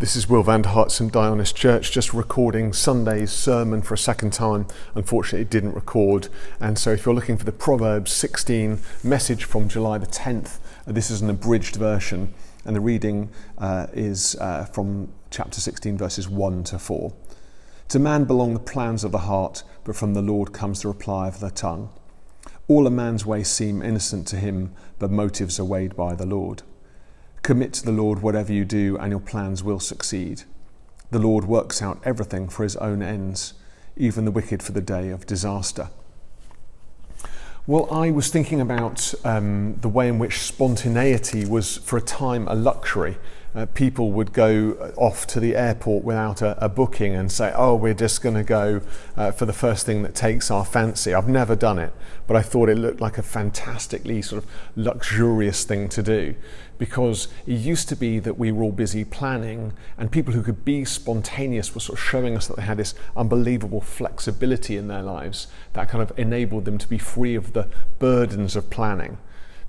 This is Will van der Hart, St Dionis Church, just recording Sunday's sermon for a second time. Unfortunately, it didn't record. And so, if you're looking for the Proverbs 16 message from July the 10th, uh, this is an abridged version. And the reading uh, is uh, from chapter 16, verses 1 to 4. To man belong the plans of the heart, but from the Lord comes the reply of the tongue. All a man's ways seem innocent to him, but motives are weighed by the Lord. Commit to the Lord whatever you do, and your plans will succeed. The Lord works out everything for his own ends, even the wicked for the day of disaster. Well, I was thinking about um, the way in which spontaneity was, for a time, a luxury. Uh, people would go off to the airport without a, a booking and say, Oh, we're just going to go uh, for the first thing that takes our fancy. I've never done it, but I thought it looked like a fantastically sort of luxurious thing to do because it used to be that we were all busy planning and people who could be spontaneous were sort of showing us that they had this unbelievable flexibility in their lives that kind of enabled them to be free of the burdens of planning.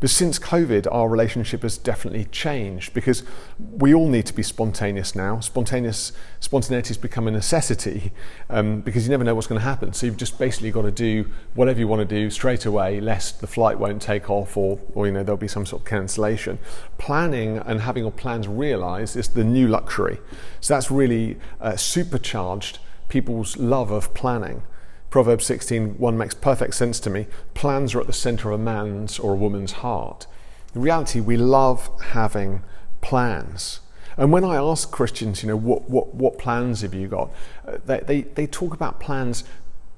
But since COVID, our relationship has definitely changed because we all need to be spontaneous now. Spontaneous spontaneity has become a necessity um, because you never know what's going to happen. So you've just basically got to do whatever you want to do straight away, lest the flight won't take off or, or you know there'll be some sort of cancellation. Planning and having your plans realised is the new luxury. So that's really uh, supercharged people's love of planning. Proverbs 16:1 makes perfect sense to me. Plans are at the center of a man's or a woman's heart. In reality, we love having plans. And when I ask Christians, you know, what, what, what plans have you got? Uh, they, they, they talk about plans,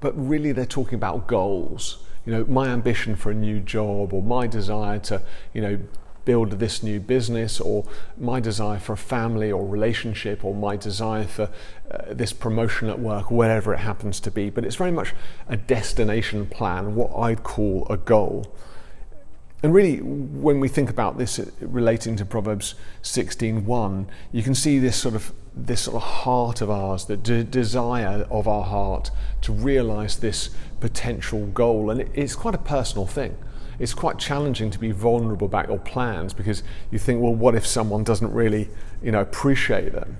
but really they're talking about goals. You know, my ambition for a new job or my desire to, you know, build this new business or my desire for a family or relationship or my desire for uh, this promotion at work, wherever it happens to be. But it's very much a destination plan, what I'd call a goal. And really, when we think about this uh, relating to Proverbs 16:1, you can see this sort of this sort of heart of ours, the de- desire of our heart to realize this potential goal, and it, it's quite a personal thing it's quite challenging to be vulnerable about your plans because you think, well, what if someone doesn't really, you know, appreciate them?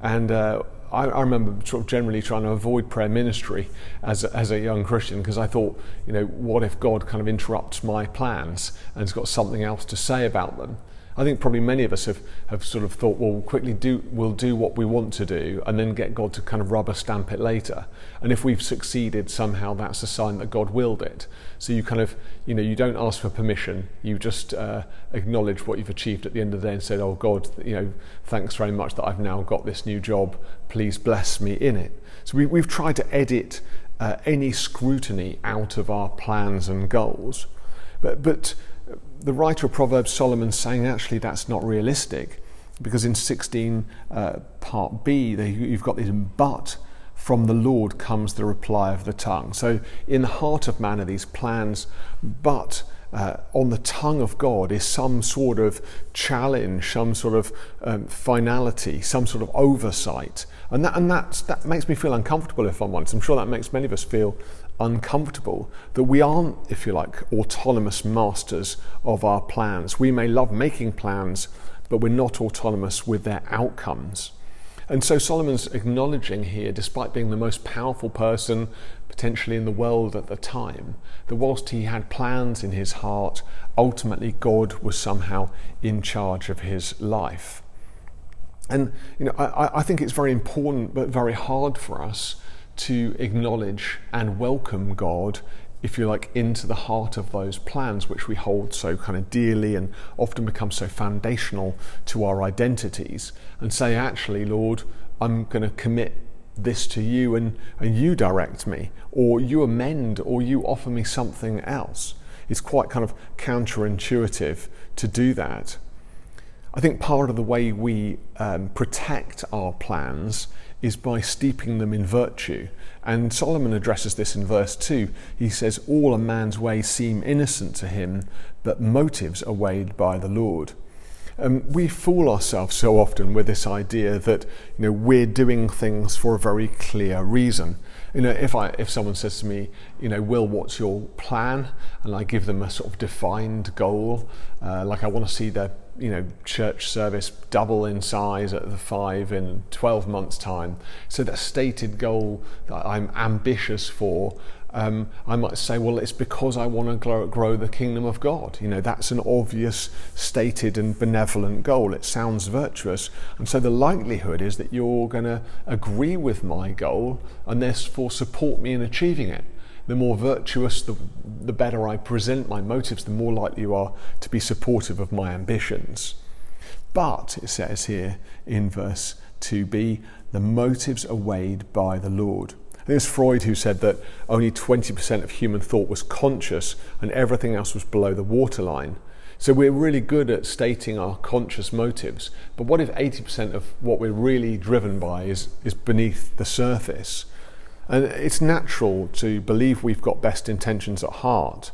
And uh, I, I, remember sort of generally trying to avoid prayer ministry as a, as a young Christian because I thought, you know, what if God kind of interrupts my plans and has got something else to say about them? I think probably many of us have, have sort of thought, well, we'll quickly do, we'll do what we want to do and then get God to kind of rubber stamp it later. And if we've succeeded, somehow that's a sign that God willed it. So you kind of, you know, you don't ask for permission, you just uh, acknowledge what you've achieved at the end of the day and said, oh, God, you know, thanks very much that I've now got this new job. Please bless me in it. So we, we've tried to edit uh, any scrutiny out of our plans and goals. But, but the writer of Proverbs, Solomon, saying actually that's not realistic because in 16 uh, part B, they, you've got this but from the Lord comes the reply of the tongue. So in the heart of man are these plans, but uh, on the tongue of God is some sort of challenge, some sort of um, finality, some sort of oversight. And, that, and that, that makes me feel uncomfortable if I'm honest. I'm sure that makes many of us feel uncomfortable that we aren't, if you like, autonomous masters of our plans. We may love making plans, but we're not autonomous with their outcomes. And so Solomon's acknowledging here, despite being the most powerful person potentially in the world at the time, that whilst he had plans in his heart, ultimately God was somehow in charge of his life. And you know, I, I think it's very important but very hard for us to acknowledge and welcome God, if you like, into the heart of those plans which we hold so kind of dearly and often become so foundational to our identities, and say, actually, Lord, I'm going to commit this to you and, and you direct me, or you amend, or you offer me something else. It's quite kind of counterintuitive to do that. I think part of the way we um, protect our plans is by steeping them in virtue. And Solomon addresses this in verse 2. He says, All a man's ways seem innocent to him, but motives are weighed by the Lord. Um, we fool ourselves so often with this idea that you know we're doing things for a very clear reason. You know, if I if someone says to me, you know, Will, what's your plan? And I give them a sort of defined goal, uh, like I want to see their you know church service double in size at the five in 12 months time so that stated goal that i'm ambitious for um, I might say, well, it's because I want to grow, grow, the kingdom of God. You know, that's an obvious, stated, and benevolent goal. It sounds virtuous. And so the likelihood is that you're going to agree with my goal and therefore support me in achieving it. The more virtuous, the, the better I present my motives, the more likely you are to be supportive of my ambitions. But, it says here in verse 2b, the motives are weighed by the Lord. I think it's Freud who said that only 20% of human thought was conscious and everything else was below the waterline. So we're really good at stating our conscious motives, but what if 80% of what we're really driven by is, is beneath the surface? And it's natural to believe we've got best intentions at heart,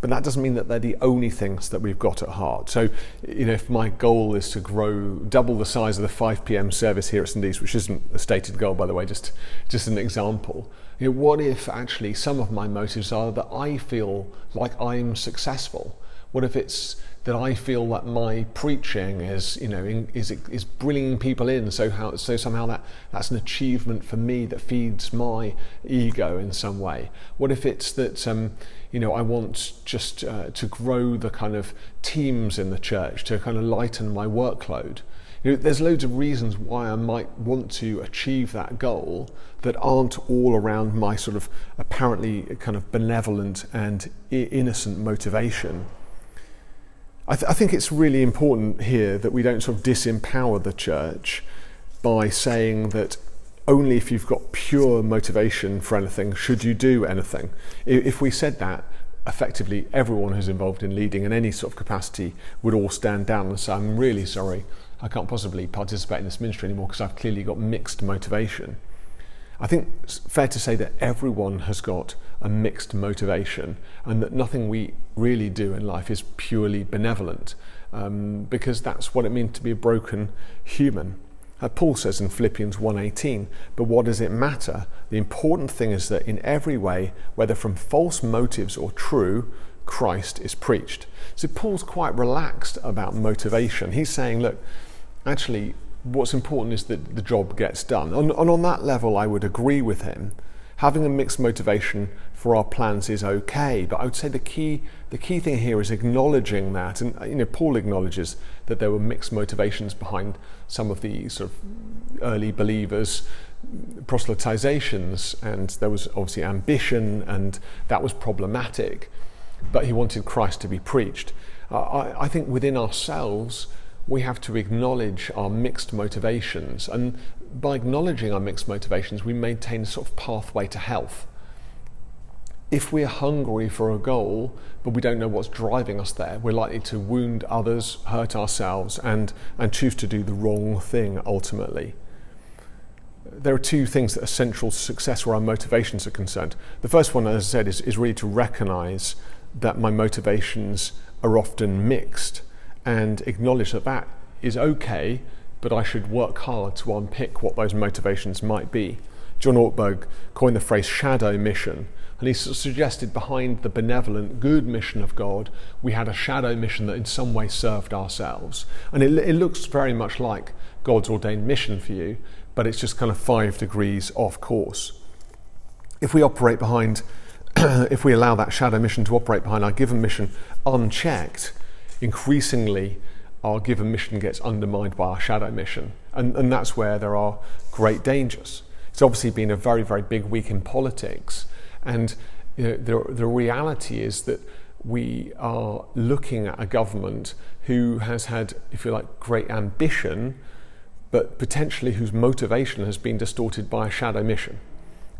but that doesn't mean that they're the only things that we've got at heart. So, you know, if my goal is to grow, double the size of the 5 p.m. service here at St. East, which isn't a stated goal, by the way, just, just an example, you know, what if actually some of my motives are that I feel like I'm successful? What if it's that I feel that my preaching is, you know, in, is is bringing people in? So how so somehow that that's an achievement for me that feeds my ego in some way. What if it's that um, you know I want just uh, to grow the kind of teams in the church to kind of lighten my workload? You know, there's loads of reasons why I might want to achieve that goal that aren't all around my sort of apparently kind of benevolent and innocent motivation. I, th- I think it's really important here that we don't sort of disempower the church by saying that only if you've got pure motivation for anything should you do anything. If we said that, effectively everyone who's involved in leading in any sort of capacity would all stand down and say, I'm really sorry, I can't possibly participate in this ministry anymore because I've clearly got mixed motivation. I think it's fair to say that everyone has got a mixed motivation and that nothing we really do in life is purely benevolent um, because that's what it means to be a broken human. Uh, Paul says in Philippians 1:18, but what does it matter? The important thing is that in every way, whether from false motives or true, Christ is preached. So Paul's quite relaxed about motivation. He's saying, look, actually what's important is that the job gets done. And, and on that level, I would agree with him. Having a mixed motivation for our plans is okay, but I would say the key the key thing here is acknowledging that, and you know, Paul acknowledges that there were mixed motivations behind some of the sort of early believers' proselytizations, and there was obviously ambition, and that was problematic. But he wanted Christ to be preached. Uh, I, I think within ourselves we have to acknowledge our mixed motivations. And by acknowledging our mixed motivations, we maintain a sort of pathway to health. If we're hungry for a goal, but we don't know what's driving us there, we're likely to wound others, hurt ourselves, and, and choose to do the wrong thing ultimately. There are two things that are central to success where our motivations are concerned. The first one, as I said, is, is really to recognize that my motivations are often mixed and acknowledge that that is okay, but I should work hard to unpick what those motivations might be. John Ortberg coined the phrase shadow mission, and he suggested behind the benevolent, good mission of God, we had a shadow mission that in some way served ourselves. And it, it looks very much like God's ordained mission for you, but it's just kind of five degrees off course. If we operate behind, if we allow that shadow mission to operate behind our given mission unchecked, increasingly our given mission gets undermined by our shadow mission. And, and that's where there are great dangers. It's obviously been a very, very big week in politics. And you know, the, the reality is that we are looking at a government who has had, if you like, great ambition, but potentially whose motivation has been distorted by a shadow mission.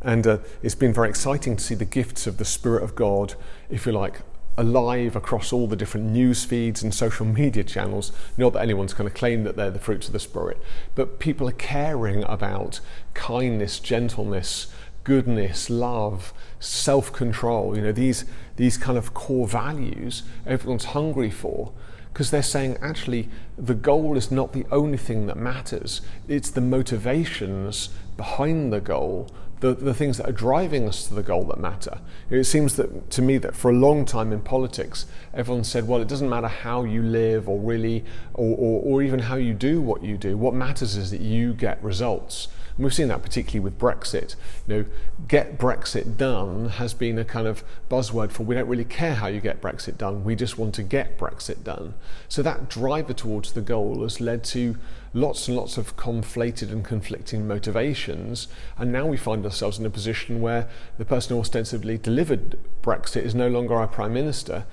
And uh, it's been very exciting to see the gifts of the Spirit of God, if you like, alive across all the different news feeds and social media channels. Not that anyone's going to claim that they're the fruits of the Spirit, but people are caring about kindness, gentleness, goodness, love, self control. You know, these, these kind of core values everyone's hungry for because they're saying, actually, the goal is not the only thing that matters, it's the motivations behind the goal the, the things that are driving us to the goal that matter. It seems that to me that for a long time in politics, everyone said, well, it doesn't matter how you live or really, or, or, or even how you do what you do. What matters is that you get results. And we've seen that particularly with Brexit. You know, get Brexit done has been a kind of buzzword for we don't really care how you get Brexit done. We just want to get Brexit done. So that driver towards the goal has led to lots and lots of conflated and conflicting motivations. And now we find ourselves in a position where the person who ostensibly delivered Brexit is no longer our prime minister.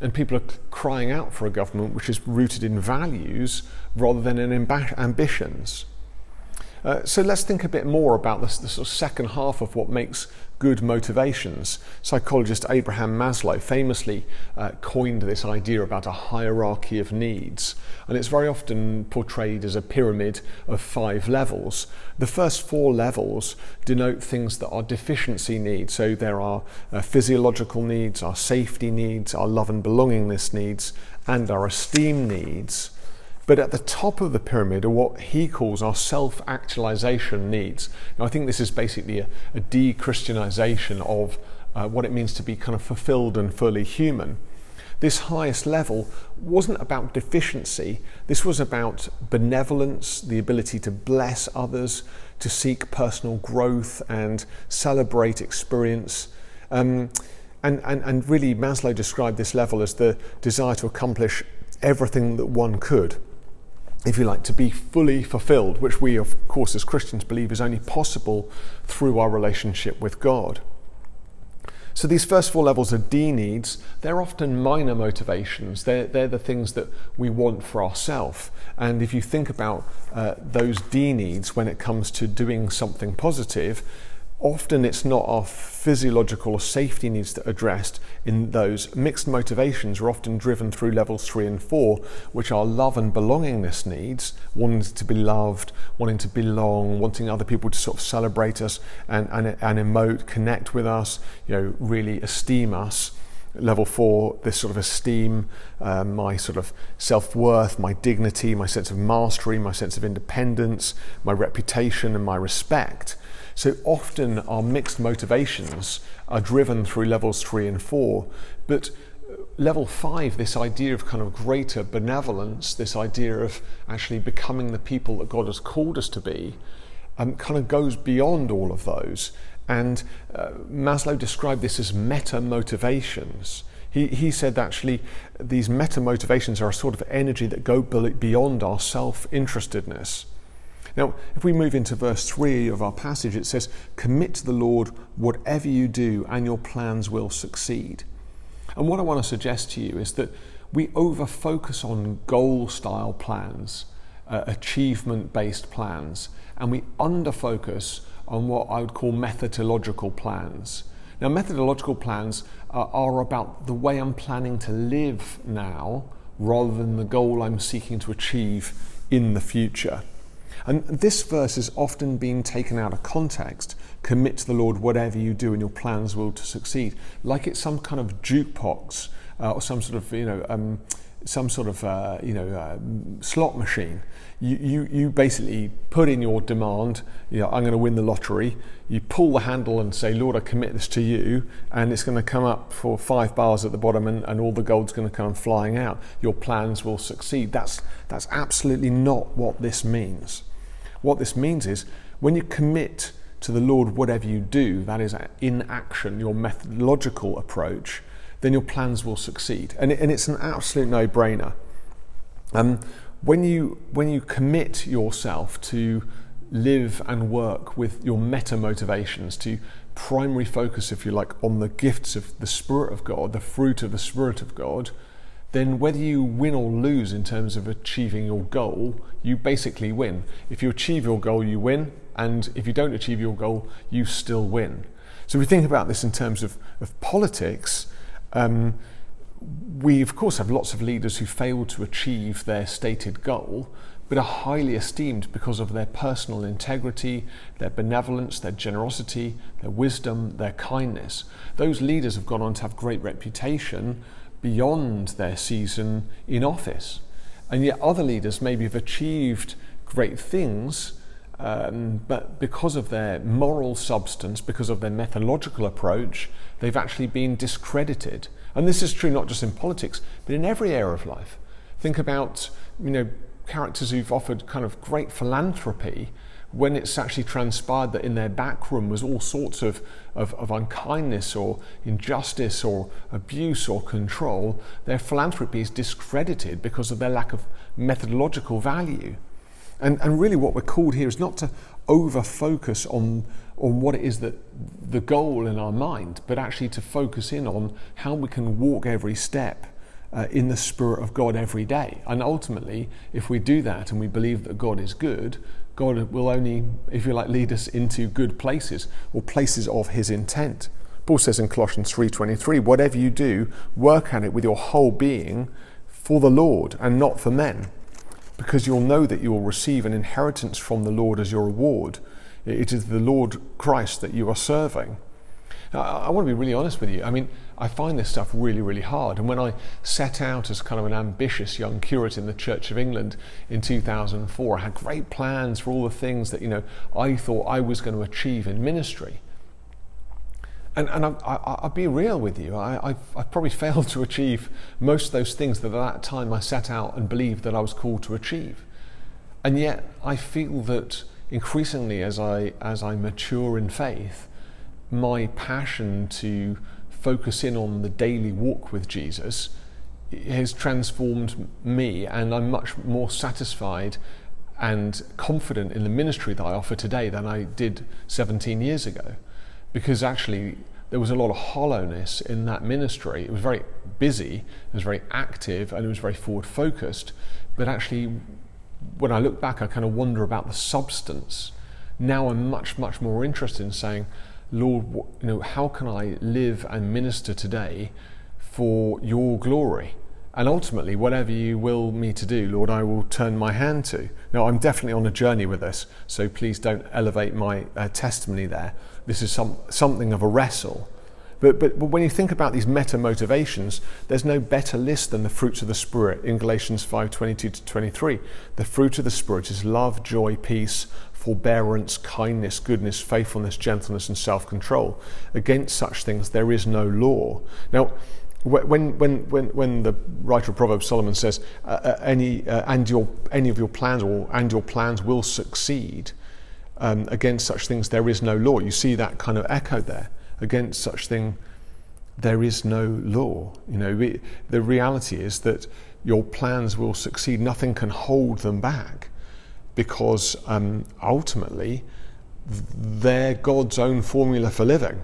And people are crying out for a government which is rooted in values rather than in amb- ambitions. Uh, so let's think a bit more about this, the sort of second half of what makes good motivations. Psychologist Abraham Maslow famously uh, coined this idea about a hierarchy of needs, and it's very often portrayed as a pyramid of five levels. The first four levels denote things that are deficiency needs. So there are uh, physiological needs, our safety needs, our love and belongingness needs, and our esteem needs. But at the top of the pyramid are what he calls our self actualization needs. Now, I think this is basically a, a de Christianization of uh, what it means to be kind of fulfilled and fully human. This highest level wasn't about deficiency, this was about benevolence, the ability to bless others, to seek personal growth and celebrate experience. Um, and, and, and really, Maslow described this level as the desire to accomplish everything that one could if you like, to be fully fulfilled, which we, of course, as Christians believe is only possible through our relationship with God. So these first four levels of D needs, they're often minor motivations. They're, they're the things that we want for ourselves. And if you think about uh, those D needs when it comes to doing something positive, often it's not our physiological or safety needs that are addressed in those mixed motivations are often driven through levels three and four which are love and belongingness needs wanting to be loved wanting to belong wanting other people to sort of celebrate us and, and, and emote connect with us you know really esteem us level four, this sort of esteem, uh, my sort of self worth, my dignity, my sense of mastery, my sense of independence, my reputation, and my respect. So often our mixed motivations are driven through levels three and four, but level five, this idea of kind of greater benevolence, this idea of actually becoming the people that God has called us to be, um, kind of goes beyond all of those. And uh, Maslow described this as meta motivations. He, he said actually these meta motivations are a sort of energy that go beyond our self interestedness. Now, if we move into verse 3 of our passage, it says, Commit to the Lord whatever you do, and your plans will succeed. And what I want to suggest to you is that we over focus on goal style plans, uh, achievement based plans, and we under focus on what I would call methodological plans. Now, methodological plans uh, are about the way I'm planning to live now rather than the goal I'm seeking to achieve in the future. And this verse has often been taken out of context. Commit to the Lord whatever you do, and your plans will to succeed. Like it's some kind of jukebox uh, or some sort of you know um, some sort of uh, you know uh, slot machine. You, you you basically put in your demand. You know, I'm going to win the lottery. You pull the handle and say, Lord, I commit this to you, and it's going to come up for five bars at the bottom, and, and all the gold's going to come flying out. Your plans will succeed. That's that's absolutely not what this means. What this means is when you commit to the Lord whatever you do, that is in action, your methodological approach, then your plans will succeed. And, it, and it's an absolute no brainer. Um, when, you, when you commit yourself to live and work with your meta motivations, to primary focus, if you like, on the gifts of the Spirit of God, the fruit of the Spirit of God, then whether you win or lose in terms of achieving your goal, you basically win. If you achieve your goal, you win, and if you don't achieve your goal, you still win. So, if we think about this in terms of, of politics, um, we of course have lots of leaders who fail to achieve their stated goal, but are highly esteemed because of their personal integrity, their benevolence, their generosity, their wisdom, their kindness. Those leaders have gone on to have great reputation beyond their season in office. And yet, other leaders maybe have achieved great things, um, but because of their moral substance, because of their methodological approach, they've actually been discredited. And this is true not just in politics, but in every area of life. Think about, you know, characters who've offered kind of great philanthropy when it's actually transpired that in their back room was all sorts of, of, of, unkindness or injustice or abuse or control, their philanthropy is discredited because of their lack of methodological value. And, and really, what we're called here is not to over focus on, on what it is that the goal in our mind, but actually to focus in on how we can walk every step uh, in the Spirit of God every day. And ultimately, if we do that and we believe that God is good, God will only, if you like, lead us into good places or places of His intent. Paul says in Colossians 3:23, "Whatever you do, work at it with your whole being for the Lord and not for men, because you'll know that you will receive an inheritance from the Lord as your reward. It is the Lord Christ that you are serving." Now, I want to be really honest with you. I mean, I find this stuff really, really hard. And when I set out as kind of an ambitious young curate in the Church of England in 2004, I had great plans for all the things that, you know, I thought I was going to achieve in ministry. And, and I, will be real with you, I, have probably failed to achieve most of those things that at that time I set out and believed that I was called to achieve. And yet I feel that increasingly as I, as I mature in faith, my passion to focus in on the daily walk with Jesus has transformed me, and I'm much more satisfied and confident in the ministry that I offer today than I did 17 years ago. Because actually, there was a lot of hollowness in that ministry. It was very busy, it was very active, and it was very forward focused. But actually, when I look back, I kind of wonder about the substance. Now I'm much, much more interested in saying, Lord, you know, how can I live and minister today for your glory? And ultimately, whatever you will me to do, Lord, I will turn my hand to. Now, I'm definitely on a journey with this, so please don't elevate my uh, testimony there. This is some, something of a wrestle. But, but, but when you think about these meta motivations, there's no better list than the fruits of the Spirit in Galatians 5 22 to 23. The fruit of the Spirit is love, joy, peace, forbearance, kindness, goodness, faithfulness, gentleness, and self control. Against such things there is no law. Now, when, when, when, when the writer of Proverbs Solomon says, uh, uh, any, uh, and your, any of your plans or and your plans will succeed, um, against such things there is no law. You see that kind of echo there. Against such thing there is no law. You know, we, the reality is that your plans will succeed. Nothing can hold them back because um, ultimately they're God's own formula for living.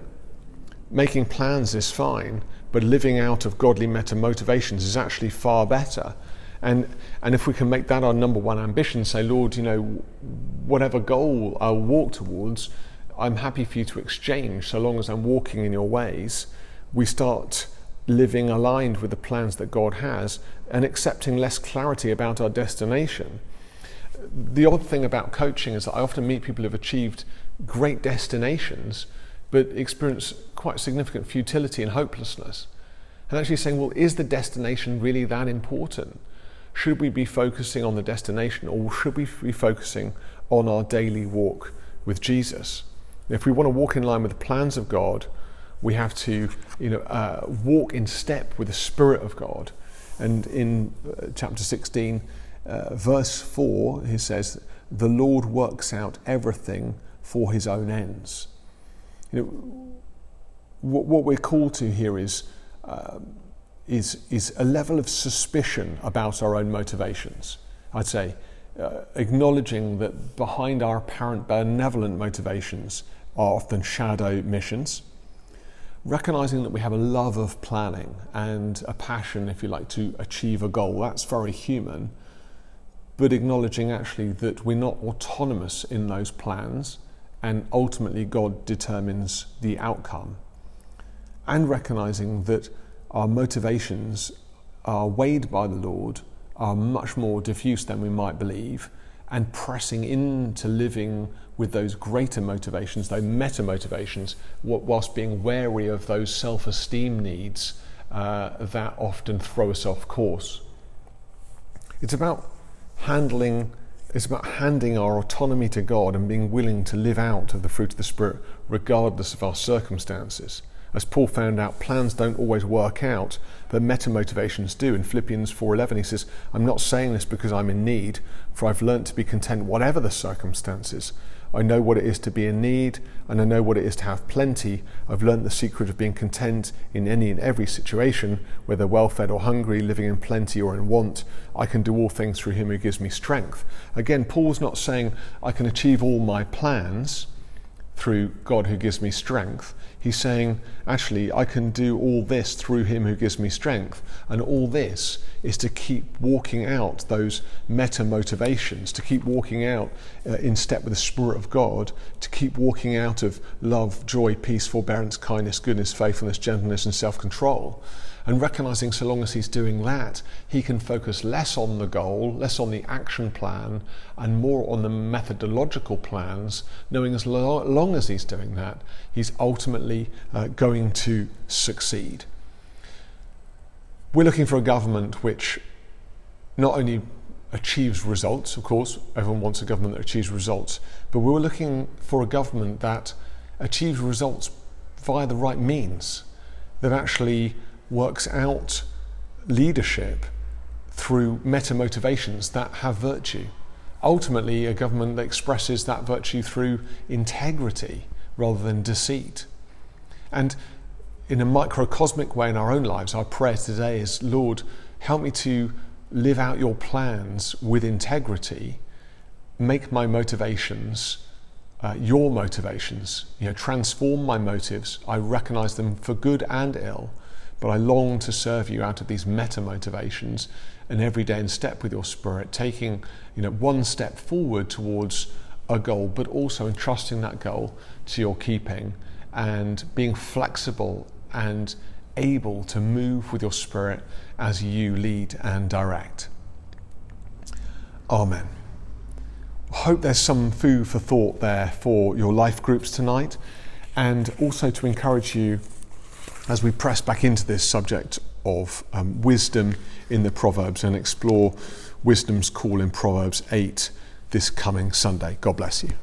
Making plans is fine, but living out of godly meta motivations is actually far better. And, and if we can make that our number one ambition, say, Lord, you know, whatever goal I'll walk towards, I'm happy for you to exchange so long as I'm walking in your ways. We start living aligned with the plans that God has and accepting less clarity about our destination the odd thing about coaching is that I often meet people who've achieved great destinations but experience quite significant futility and hopelessness. And actually saying, well, is the destination really that important? Should we be focusing on the destination or should we be focusing on our daily walk with Jesus? If we want to walk in line with the plans of God, we have to you know, uh, walk in step with the Spirit of God. And in uh, chapter 16, uh, verse 4, he says, The Lord works out everything for his own ends. You know, what, what we're called to here is, uh, is, is a level of suspicion about our own motivations. I'd say, uh, acknowledging that behind our apparent benevolent motivations are often shadow missions. Recognizing that we have a love of planning and a passion, if you like, to achieve a goal. That's very human but acknowledging actually that we're not autonomous in those plans and ultimately God determines the outcome. And recognizing that our motivations are weighed by the Lord, are much more diffuse than we might believe, and pressing into living with those greater motivations, those meta motivations, whilst being wary of those self esteem needs uh, that often throw us off course. It's about handling, it's about handing our autonomy to God and being willing to live out of the fruit of the Spirit regardless of our circumstances. As Paul found out, plans don't always work out, but meta motivations do. In Philippians 4:11 he says, "I'm not saying this because I'm in need, for I've learnt to be content whatever the circumstances. I know what it is to be in need, and I know what it is to have plenty. I've learnt the secret of being content in any and every situation, whether well fed or hungry, living in plenty or in want. I can do all things through him who gives me strength." Again, Paul's not saying I can achieve all my plans through God who gives me strength. He's saying, actually, I can do all this through Him who gives me strength. And all this is to keep walking out those meta motivations, to keep walking out uh, in step with the Spirit of God, to keep walking out of love, joy, peace, forbearance, kindness, goodness, faithfulness, gentleness, and self control and recognizing so long as he's doing that, he can focus less on the goal, less on the action plan, and more on the methodological plans, knowing as long as he's doing that, he's ultimately uh, going to succeed. We're looking for a government which not only achieves results, of course, everyone wants a government that achieves results, but we're looking for a government that achieves results via the right means, that actually works out leadership through meta motivations that have virtue. Ultimately, a government that expresses that virtue through integrity rather than deceit. And in a microcosmic way in our own lives, our prayer today is Lord, help me to live out your plans with integrity, make my motivations uh, your motivations, you know, transform my motives. I recognize them for good and ill but I long to serve you out of these meta motivations and every day in step with your spirit, taking you know one step forward towards a goal, but also entrusting that goal to your keeping and being flexible and able to move with your spirit as you lead and direct. Amen. Hope there's some food for thought there for your life groups tonight, and also to encourage you as we press back into this subject of um, wisdom in the Proverbs and explore wisdom's call in Proverbs 8 this coming Sunday. God bless you.